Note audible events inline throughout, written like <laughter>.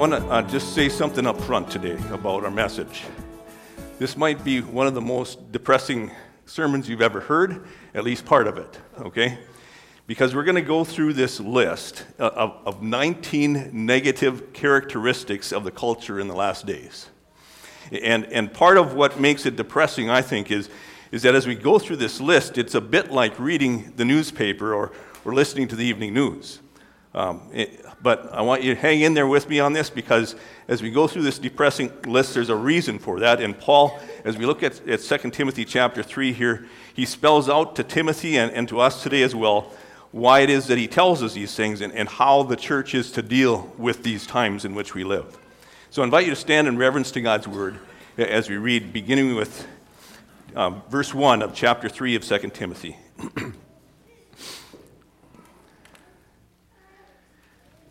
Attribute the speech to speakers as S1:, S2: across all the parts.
S1: Want to uh, just say something up front today about our message. This might be one of the most depressing sermons you've ever heard, at least part of it, okay? Because we're going to go through this list of, of 19 negative characteristics of the culture in the last days. And, and part of what makes it depressing, I think, is, is that as we go through this list, it's a bit like reading the newspaper or, or listening to the evening news. Um, it, but I want you to hang in there with me on this because as we go through this depressing list, there's a reason for that. And Paul, as we look at, at 2 Timothy chapter 3 here, he spells out to Timothy and, and to us today as well why it is that he tells us these things and, and how the church is to deal with these times in which we live. So I invite you to stand in reverence to God's word as we read, beginning with um, verse 1 of chapter 3 of 2 Timothy. <clears throat>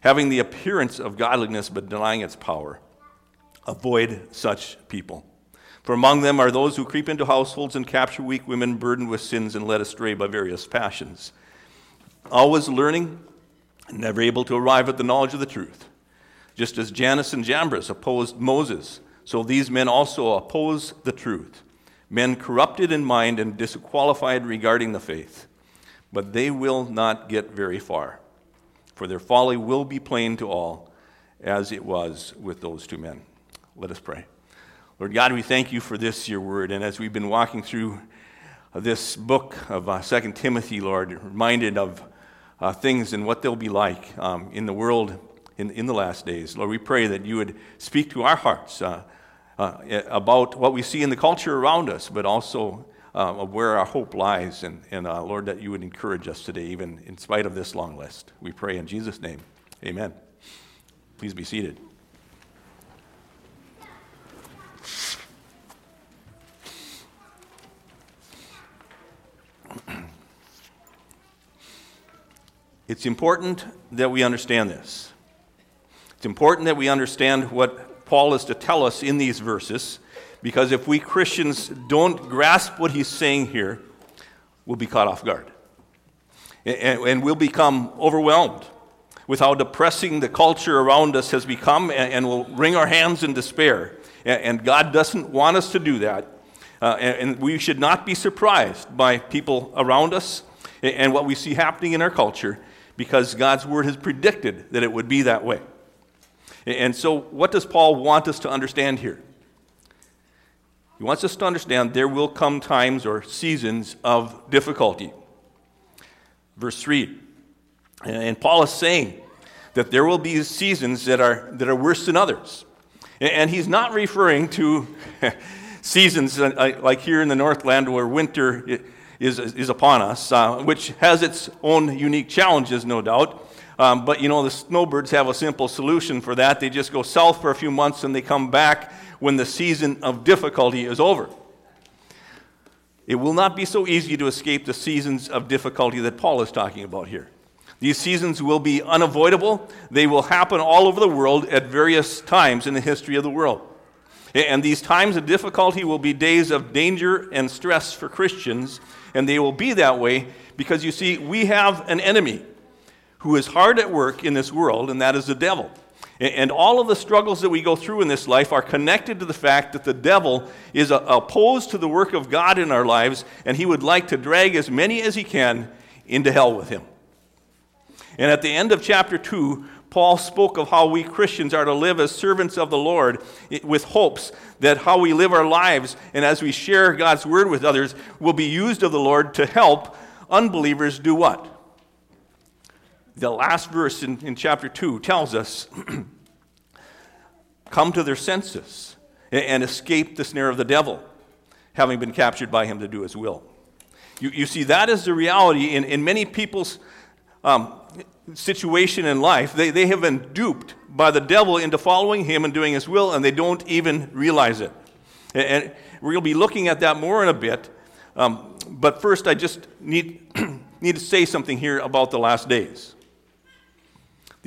S1: having the appearance of godliness but denying its power. Avoid such people. For among them are those who creep into households and capture weak women burdened with sins and led astray by various passions. Always learning never able to arrive at the knowledge of the truth. Just as Jannes and Jambres opposed Moses, so these men also oppose the truth. Men corrupted in mind and disqualified regarding the faith. But they will not get very far for their folly will be plain to all, as it was with those two men. Let us pray. Lord God, we thank you for this, your word. And as we've been walking through this book of uh, 2 Timothy, Lord, reminded of uh, things and what they'll be like um, in the world in, in the last days. Lord, we pray that you would speak to our hearts uh, uh about what we see in the culture around us, but also uh, of where our hope lies. And, and uh, Lord, that you would encourage us today, even in spite of this long list. We pray in Jesus' name. Amen. Please be seated. <clears throat> It's important that we understand this. It's important that we understand what Paul is to tell us in these verses because if we Christians don't grasp what he's saying here, we'll be caught off guard. And, and we'll become overwhelmed with how depressing the culture around us has become, and, and we'll wring our hands in despair. And, and God doesn't want us to do that. Uh, and, and, we should not be surprised by people around us and what we see happening in our culture because God's word has predicted that it would be that way. And so, what does Paul want us to understand here? He wants us to understand there will come times or seasons of difficulty. Verse 3. And Paul is saying that there will be seasons that are, that are worse than others. And he's not referring to <laughs> seasons like here in the Northland where winter is, is upon us, uh, which has its own unique challenges, no doubt. Um, but you know, the snowbirds have a simple solution for that. They just go south for a few months and they come back when the season of difficulty is over. It will not be so easy to escape the seasons of difficulty that Paul is talking about here. These seasons will be unavoidable. They will happen all over the world at various times in the history of the world. And these times of difficulty will be days of danger and stress for Christians, and they will be that way because you see, we have an enemy who is hard at work in this world, and that is the devil. And all of the struggles that we go through in this life are connected to the fact that the devil is uh, opposed to the work of God in our lives, and he would like to drag as many as he can into hell with him. And at the end of chapter 2, Paul spoke of how we Christians are to live as servants of the Lord with hopes that how we live our lives and as we share God's word with others will be used of the Lord to help unbelievers do what? The last verse in, in chapter 2 tells us <clears throat> come to their senses and escape the snare of the devil, having been captured by him to do his will. You, you see, that is the reality in, in many people's um, situation in life. They, they have been duped by the devil into following him and doing his will, and they don't even realize it. And, and we're going to be looking at that more in a bit. Um, but first, I just need, <clears throat> need to say something here about the last days.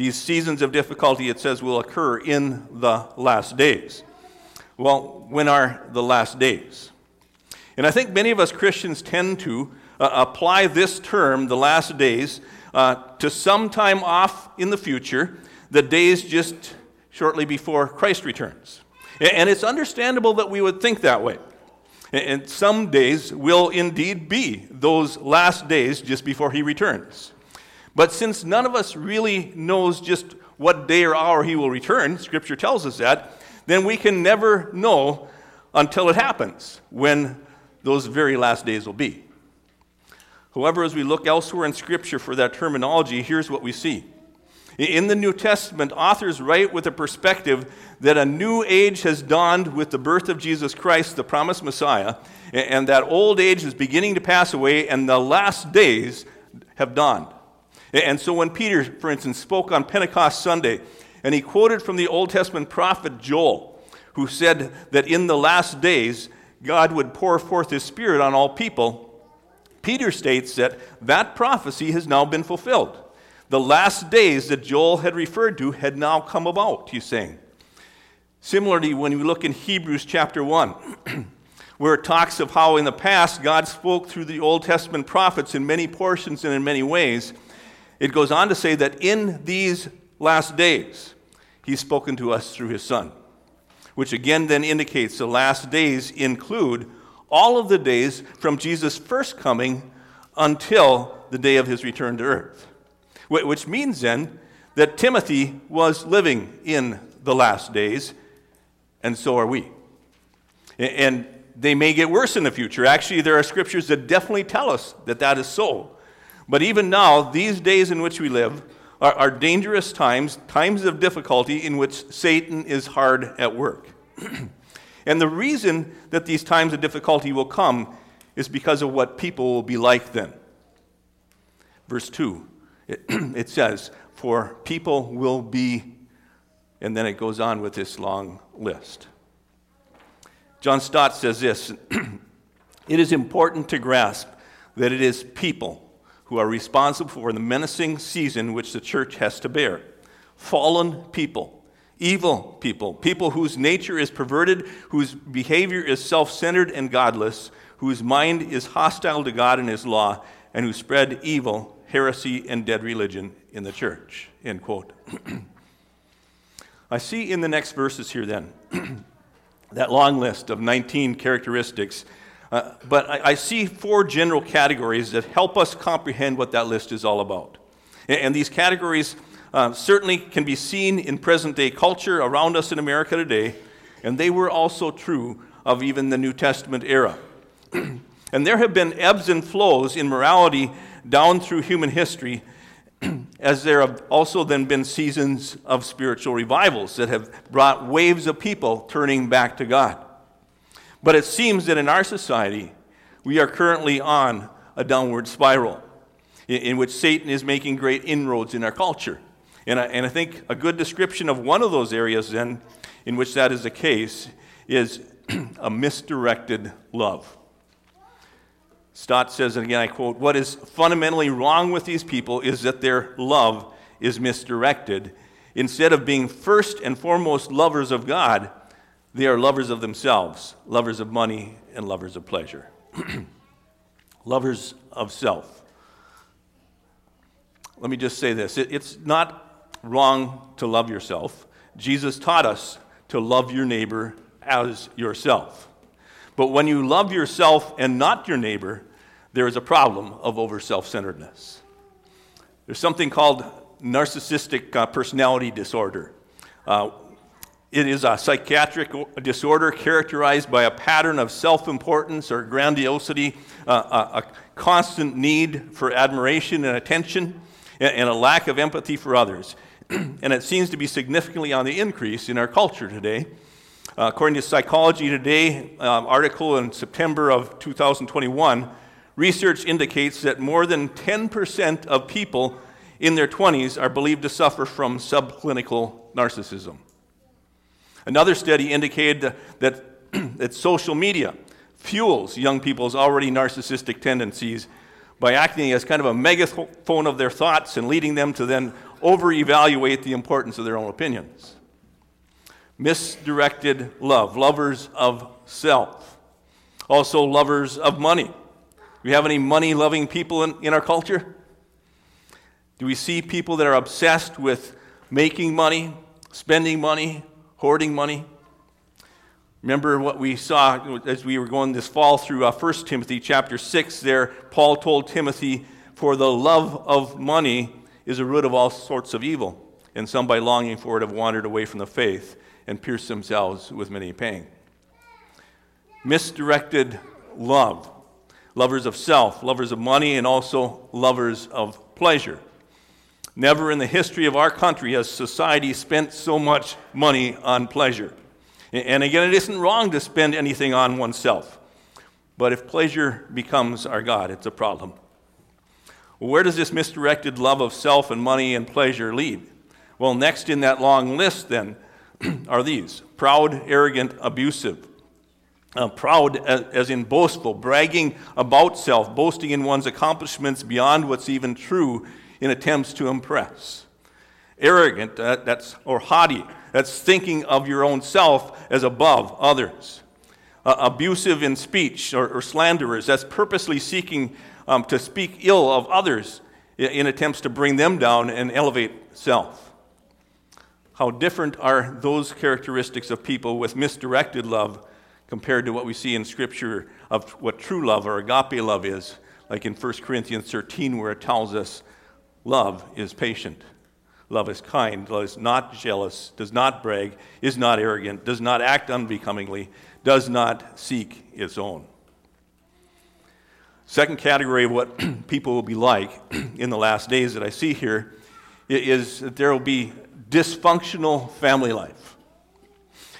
S1: These seasons of difficulty, it says, will occur in the last days. Well, when are the last days? And I think many of us Christians tend to uh, apply this term, the last days, uh, to some time off in the future, the days just shortly before Christ returns. And it's understandable that we would think that way. And some days will indeed be those last days just before he returns. But since none of us really knows just what day or hour he will return, Scripture tells us that, then we can never know until it happens when those very last days will be. However, as we look elsewhere in Scripture for that terminology, here's what we see. In the New Testament, authors write with a perspective that a new age has dawned with the birth of Jesus Christ, the promised Messiah, and that old age is beginning to pass away, and the last days have dawned. And so when Peter, for instance, spoke on Pentecost Sunday, and he quoted from the Old Testament prophet Joel, who said that in the last days God would pour forth his Spirit on all people, Peter states that that prophecy has now been fulfilled. The last days that Joel had referred to had now come about, he's saying. Similarly, when we look in Hebrews chapter 1, <clears throat> where it talks of how in the past God spoke through the Old Testament prophets in many portions and in many ways, it goes on to say that in these last days, he's spoken to us through his Son, which again then indicates the last days include all of the days from Jesus' first coming until the day of his return to earth. Which means then that Timothy was living in the last days, and so are we. And they may get worse in the future. Actually, there are scriptures that definitely tell us that that is so. But even now, these days in which we live are, are dangerous times, times of difficulty in which Satan is hard at work. <clears throat> And the reason that these times of difficulty will come is because of what people will be like then. Verse 2, it, <clears throat> it says, For people will be, and then it goes on with this long list. John Stott says this <clears throat> It is important to grasp that it is people who are responsible for the menacing season which the church has to bear. Fallen people evil people, people whose nature is perverted, whose behavior is self centered and godless, whose mind is hostile to God and His law, and who spread evil, heresy, and dead religion in the church. End quote. <clears throat> I see in the next verses here then <clears throat> that long list of 19 characteristics. Uh, but I, I, see four general categories that help us comprehend what that list is all about. And, and these categories uh, certainly can be seen in present day culture around us in America today, and they were also true of even the New Testament era. <clears throat> and there have been ebbs and flows in morality down through human history, <clears throat> as there have also then been seasons of spiritual revivals that have brought waves of people turning back to God. But it seems that in our society, we are currently on a downward spiral in which Satan is making great inroads in our culture. And I, and I think a good description of one of those areas, then, in which that is the case, is <clears throat> a misdirected love. Stott says, and again I quote, What is fundamentally wrong with these people is that their love is misdirected. Instead of being first and foremost lovers of God, they are lovers of themselves, lovers of money, and lovers of pleasure. <clears throat> lovers of self. Let me just say this it, it's not wrong to love yourself. Jesus taught us to love your neighbor as yourself. But when you love yourself and not your neighbor, there is a problem of over self centeredness. There's something called narcissistic uh, personality disorder. Uh, it is a psychiatric disorder characterized by a pattern of self importance or grandiosity, uh, a, a, constant need for admiration and attention, and, and a lack of empathy for others. <clears throat> and it seems to be significantly on the increase in our culture today. Uh, according to Psychology Today, um, article in September of 2021, research indicates that more than 10% of people in their 20s are believed to suffer from subclinical narcissism. Another study indicated that, <clears throat> that social media fuels young people's already narcissistic tendencies by acting as kind of a megaphone of their thoughts and leading them to then over evaluate the importance of their own opinions. Misdirected love, lovers of self, also lovers of money. Do we have any money loving people in, in our culture? Do we see people that are obsessed with making money, spending money, hoarding money? Remember what we saw as we were going this fall through uh, 1 Timothy chapter 6 there. Paul told Timothy, For the love of money is a root of all sorts of evil, and some by longing for it have wandered away from the faith and pierced themselves with many pain. Misdirected love, lovers of self, lovers of money, and also lovers of pleasure. Never in the history of our country has society spent so much money on pleasure. And again, it isn't wrong to spend anything on oneself. But if pleasure becomes our God, it's a problem. Where does this misdirected love of self and money and pleasure lead? Well, next in that long list, then, <clears throat> are these proud, arrogant, abusive. Uh, proud as, as, in boastful, bragging about self, boasting in one's accomplishments beyond what's even true in attempts to impress. Arrogant, uh, that's, or haughty, that's thinking of your own self as above others. Uh, abusive in speech or, or, slanderers, that's purposely seeking um, to speak ill of others in, in attempts to bring them down and elevate self. How different are those characteristics of people with misdirected love compared to what we see in Scripture of what true love or agape love is, like in 1 Corinthians 13, where it tells us Love is patient. Love is kind. Love is not jealous, does not brag, is not arrogant, does not act unbecomingly, does not seek its own. Second category of what <clears throat> people will be like <clears throat> in the last days that I see here is that there will be dysfunctional family life.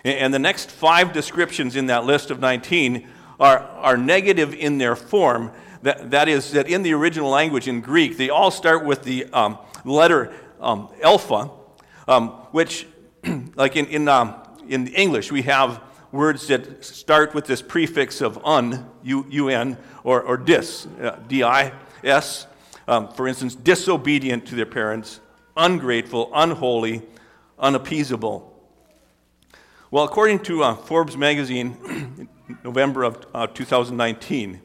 S1: And the next five descriptions in that list of 19 are, are negative in their form, that, that is, that in the original language in Greek, they all start with the um, letter um, alpha, um, which, <clears throat> like in, in, um, in English, we have words that start with this prefix of un, un, or, or dis, uh, D-I-S. Um, for instance, disobedient to their parents, ungrateful, unholy, unappeasable. Well, according to uh, Forbes magazine, <clears throat> November of uh, 2019,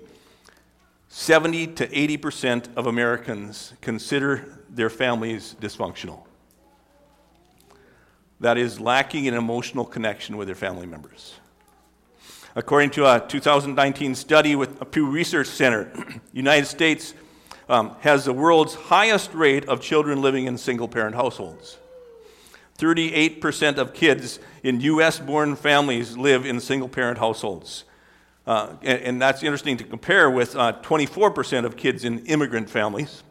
S1: 70 to 80% of Americans consider their families dysfunctional. That is, lacking an emotional connection with their family members. According to a 2019 study with a Pew Research Center, <clears throat> United States um, has the world's highest rate of children living in single parent households. 38% of kids in U.S. born families live in single parent households. Uh, and, and, that's interesting to compare with uh, 24% of kids in immigrant families.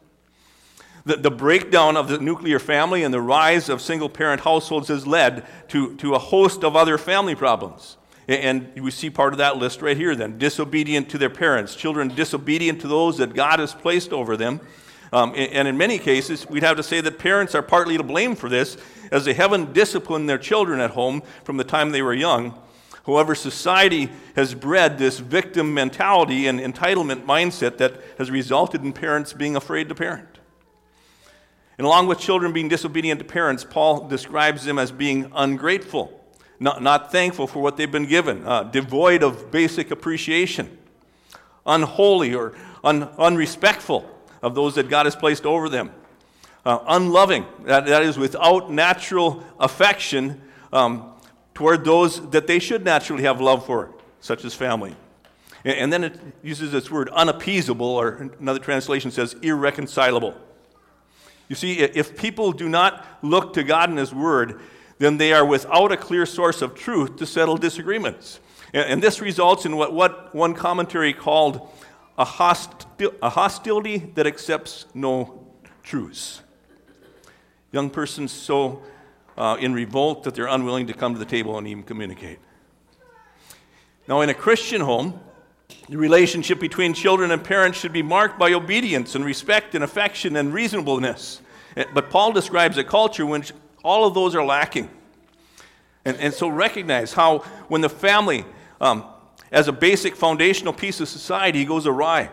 S1: The, the breakdown of the nuclear family and the rise of single parent households has led to, to a host of other family problems. And we see part of that list right here then disobedient to their parents, children disobedient to those that God has placed over them. Um, and in many cases, we'd have to say that parents are partly to blame for this, as they haven't disciplined their children at home from the time they were young. However, society has bred this victim mentality and entitlement mindset that has resulted in parents being afraid to parent. And along with children being disobedient to parents, Paul describes them as being ungrateful, not, not thankful for what they've been given, uh, devoid of basic appreciation, unholy or un, unrespectful of those that God has placed over them, uh, unloving, that, that is, without natural affection. Um, toward those that they should naturally have love for, such as family. And then it uses this word unappeasable, or another translation says irreconcilable. You see, if people do not look to God and His Word, then they are without a clear source of truth to settle disagreements. And this results in what, what one commentary called a, hostil- a hostility that accepts no truce. Young persons so uh, in revolt that they're unwilling to come to the table and even communicate. Now, in a Christian home, the relationship between children and parents should be marked by obedience and respect and affection and reasonableness. Eh, but Paul describes a culture which all of those are lacking. And, and so recognize how when the family, um, as a basic foundational piece of society, goes awry,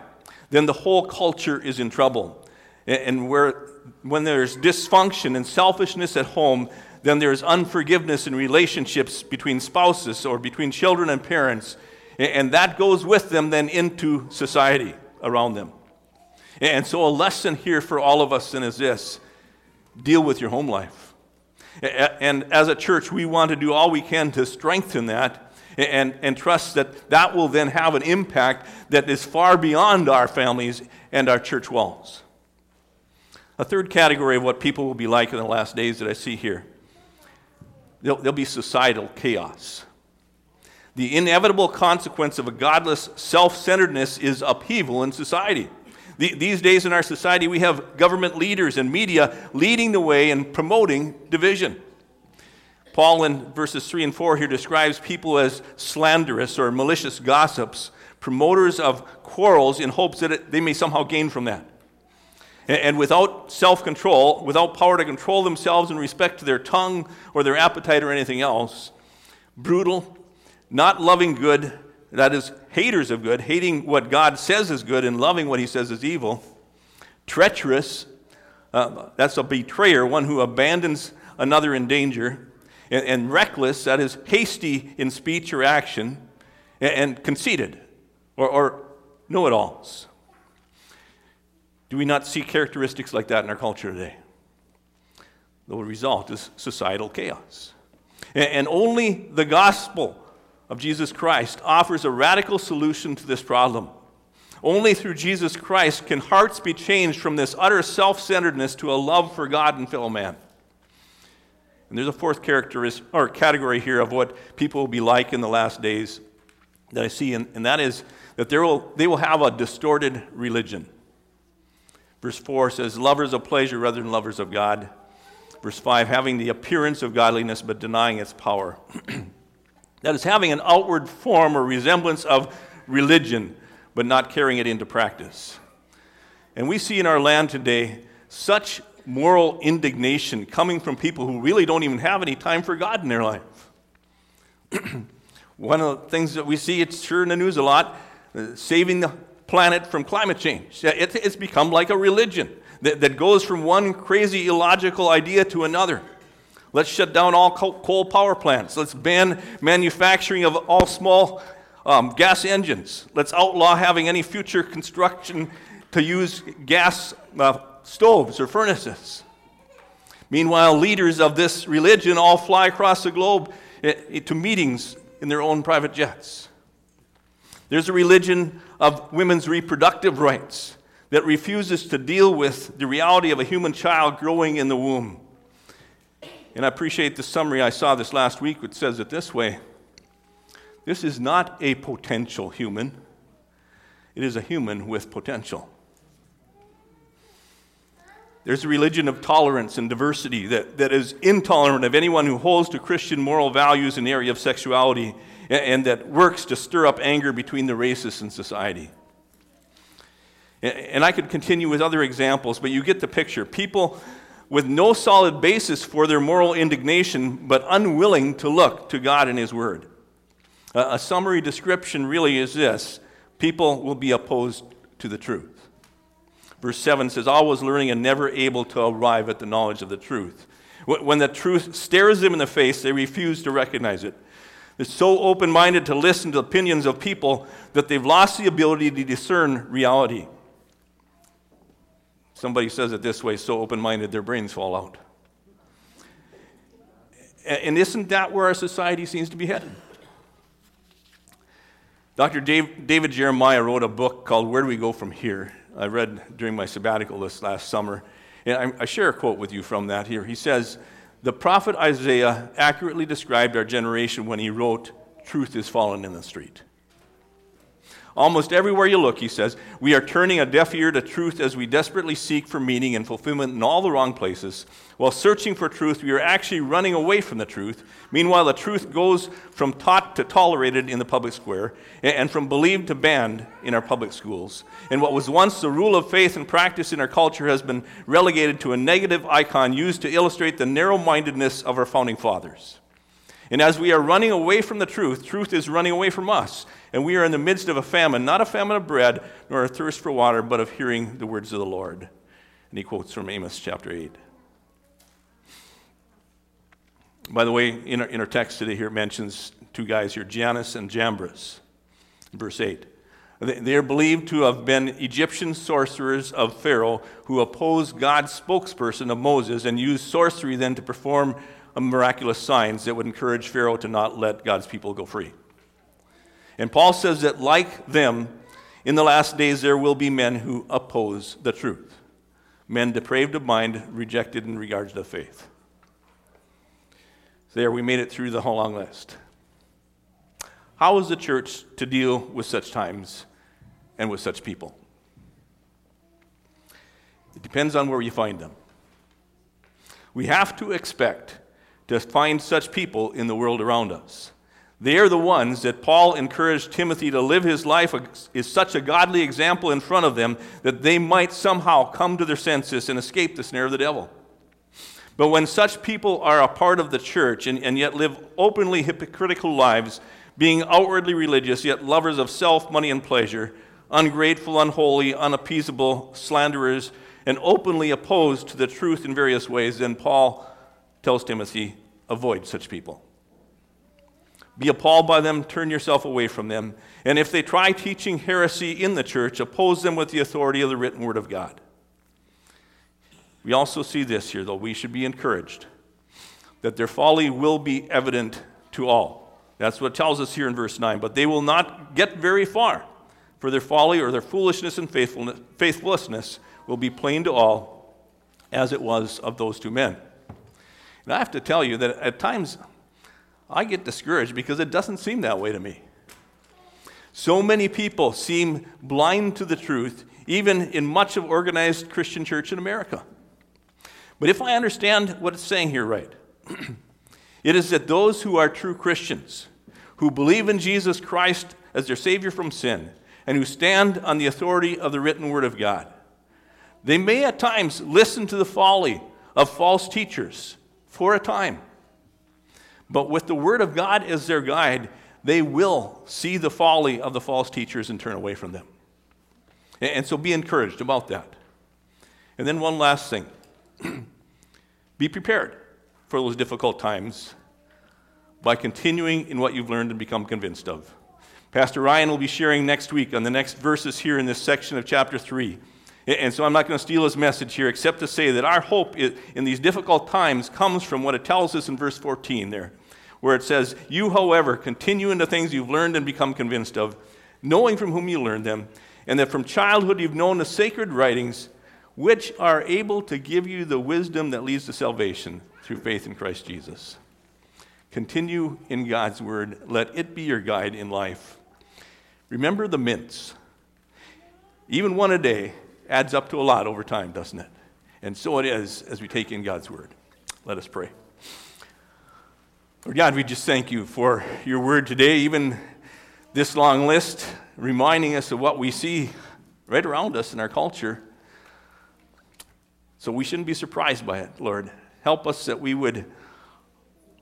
S1: then the whole culture is in trouble. And, and where, when there's dysfunction and selfishness at home, then there's unforgiveness in relationships between spouses or between children and parents. And that goes with them then into society around them. And so, a lesson here for all of us then is this deal with your home life. And as a church, we want to do all we can to strengthen that and, and trust that that will then have an impact that is far beyond our families and our church walls. A third category of what people will be like in the last days that I see here there'll, there'll be societal chaos. The inevitable consequence of a godless self centeredness is upheaval in society. The, these days in our society, we have government leaders and media leading the way and promoting division. Paul, in verses 3 and 4, here describes people as slanderous or malicious gossips, promoters of quarrels in hopes that it, they may somehow gain from that. And without self control, without power to control themselves in respect to their tongue or their appetite or anything else, brutal, not loving good, that is, haters of good, hating what God says is good and loving what he says is evil, treacherous, uh, that's a betrayer, one who abandons another in danger, and, and reckless, that is, hasty in speech or action, and, and conceited, or, or know it alls. Do we not see characteristics like that in our culture today? The result is societal chaos. And only the gospel of Jesus Christ offers a radical solution to this problem. Only through Jesus Christ can hearts be changed from this utter self centeredness to a love for God and fellow man. And there's a fourth characteristic, or category here of what people will be like in the last days that I see, and, and that is that will, they will have a distorted religion. Verse 4 says, Lovers of pleasure rather than lovers of God. Verse 5, having the appearance of godliness but denying its power. <clears throat> that is, having an outward form or resemblance of religion but not carrying it into practice. And we see in our land today such moral indignation coming from people who really don't even have any time for God in their life. <clears throat> One of the things that we see, it's sure in the news a lot, uh, saving the planet from climate change. It, it's become like a religion that, that goes from one crazy illogical idea to another. Let's shut down all coal power plants. Let's ban manufacturing of all small um, gas engines. Let's outlaw having any future construction to use gas uh, stoves or furnaces. Meanwhile, leaders of this religion all fly across the globe eh, to meetings in their own private jets. There's a religion of women's reproductive rights that refuses to deal with the reality of a human child growing in the womb. And I appreciate the summary I saw this last week, which says it this way This is not a potential human, it is a human with potential. There's a religion of tolerance and diversity that, that is intolerant of anyone who holds to Christian moral values in the area of sexuality and that works to stir up anger between the races in society. And I could continue with other examples, but you get the picture. People with no solid basis for their moral indignation, but unwilling to look to God and His Word. A summary description really is this people will be opposed to the truth. Verse 7 says, Always learning and never able to arrive at the knowledge of the truth. When the truth stares them in the face, they refuse to recognize it. They're so open minded to listen to opinions of people that they've lost the ability to discern reality. Somebody says it this way so open minded, their brains fall out. And isn't that where our society seems to be headed? Dr. Dave, David Jeremiah wrote a book called Where Do We Go From Here? I read during my sabbatical this last summer. And I, I share a quote with you from that here. He says, The prophet Isaiah accurately described our generation when he wrote, Truth is fallen in the street. Almost everywhere you look, he says, we are turning a deaf ear to truth as we desperately seek for meaning and fulfillment in all the wrong places. While searching for truth, we are actually running away from the truth. Meanwhile, the truth goes from taught to tolerated in the public square and from believed to banned in our public schools. And what was once the rule of faith and practice in our culture has been relegated to a negative icon used to illustrate the narrow mindedness of our founding fathers. And as we are running away from the truth, truth is running away from us. And we are in the midst of a famine, not a famine of bread, nor a thirst for water, but of hearing the words of the Lord. And he quotes from Amos chapter 8. By the way, in our, in our text today here, it mentions two guys here, Jannes and Jambres, verse 8. They are believed to have been Egyptian sorcerers of Pharaoh who opposed God's spokesperson of Moses and used sorcery then to perform miraculous signs that would encourage Pharaoh to not let God's people go free. And Paul says that, like them, in the last days there will be men who oppose the truth, men depraved of mind, rejected in regards to faith. There, we made it through the whole long list. How is the church to deal with such times and with such people? It depends on where you find them. We have to expect to find such people in the world around us. They are the ones that Paul encouraged Timothy to live his life is such a godly example in front of them that they might somehow come to their senses and escape the snare of the devil. But when such people are a part of the church and, and yet live openly hypocritical lives, being outwardly religious, yet lovers of self, money, and pleasure, ungrateful, unholy, unappeasable, slanderers, and openly opposed to the truth in various ways, then Paul tells Timothy, avoid such people. Be appalled by them, turn yourself away from them. And if they try teaching heresy in the church, oppose them with the authority of the written word of God. We also see this here, though. We should be encouraged that their folly will be evident to all. That's what tells us here in verse 9. But they will not get very far, for their folly or their foolishness and faithlessness will be plain to all, as it was of those two men. And I have to tell you that at times I get discouraged because it doesn't seem that way to me. So many people seem blind to the truth, even in much of organized Christian church in America. But if I understand what it's saying here right, <clears throat> it is that those who are true Christians, who believe in Jesus Christ as their Savior from sin, and who stand on the authority of the written Word of God, they may at times listen to the folly of false teachers for a time. But with the Word of God as their guide, they will see the folly of the false teachers and turn away from them. And so be encouraged about that. And then, one last thing <clears throat> be prepared for those difficult times by continuing in what you've learned and become convinced of. Pastor Ryan will be sharing next week on the next verses here in this section of chapter 3 and so I'm not going to steal his message here, except to say that our hope in these difficult times comes from what it tells us in verse 14 there, where it says, You, however, continue in the things you've learned and become convinced of, knowing from whom you learned them, and that from childhood you've known the sacred writings, which are able to give you the wisdom that leads to salvation through faith in Christ Jesus. Continue in God's word, let it be your guide in life. Remember the mints. Even one a day adds up to a lot over time, doesn't it? And so it is as we take in God's word. Let us pray. Lord God, we just thank you for your word today, even this long list, reminding us of what we see right around us in our culture. So we shouldn't be surprised by it, Lord. Help us that we would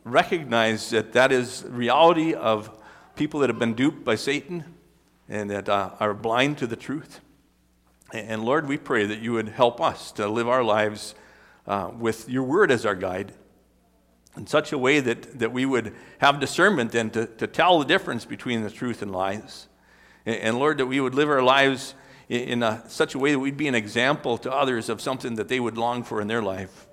S1: recognize that that is reality of people that have been duped by Satan and that uh, are blind to the truth. And Lord, we pray that you would help us to live our lives uh, with your word as our guide in such a way that, that we would have discernment and to, to tell the difference between the truth and lies. And, Lord, that we would live our lives in, in a, such a way that we'd be an example to others of something that they would long for in their life.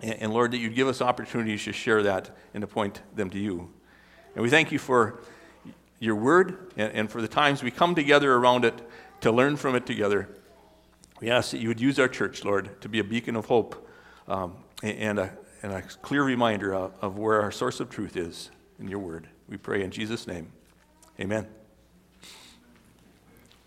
S1: And, and Lord, that you'd give us opportunities to share that and to point them to you. And we thank you for your word and, and for the times we come together around it to learn from it together. We ask that you would use our church, Lord, to be a beacon of hope um, and, a, and a clear reminder of, of where our source of truth is in your word. We pray in Jesus' name. Amen.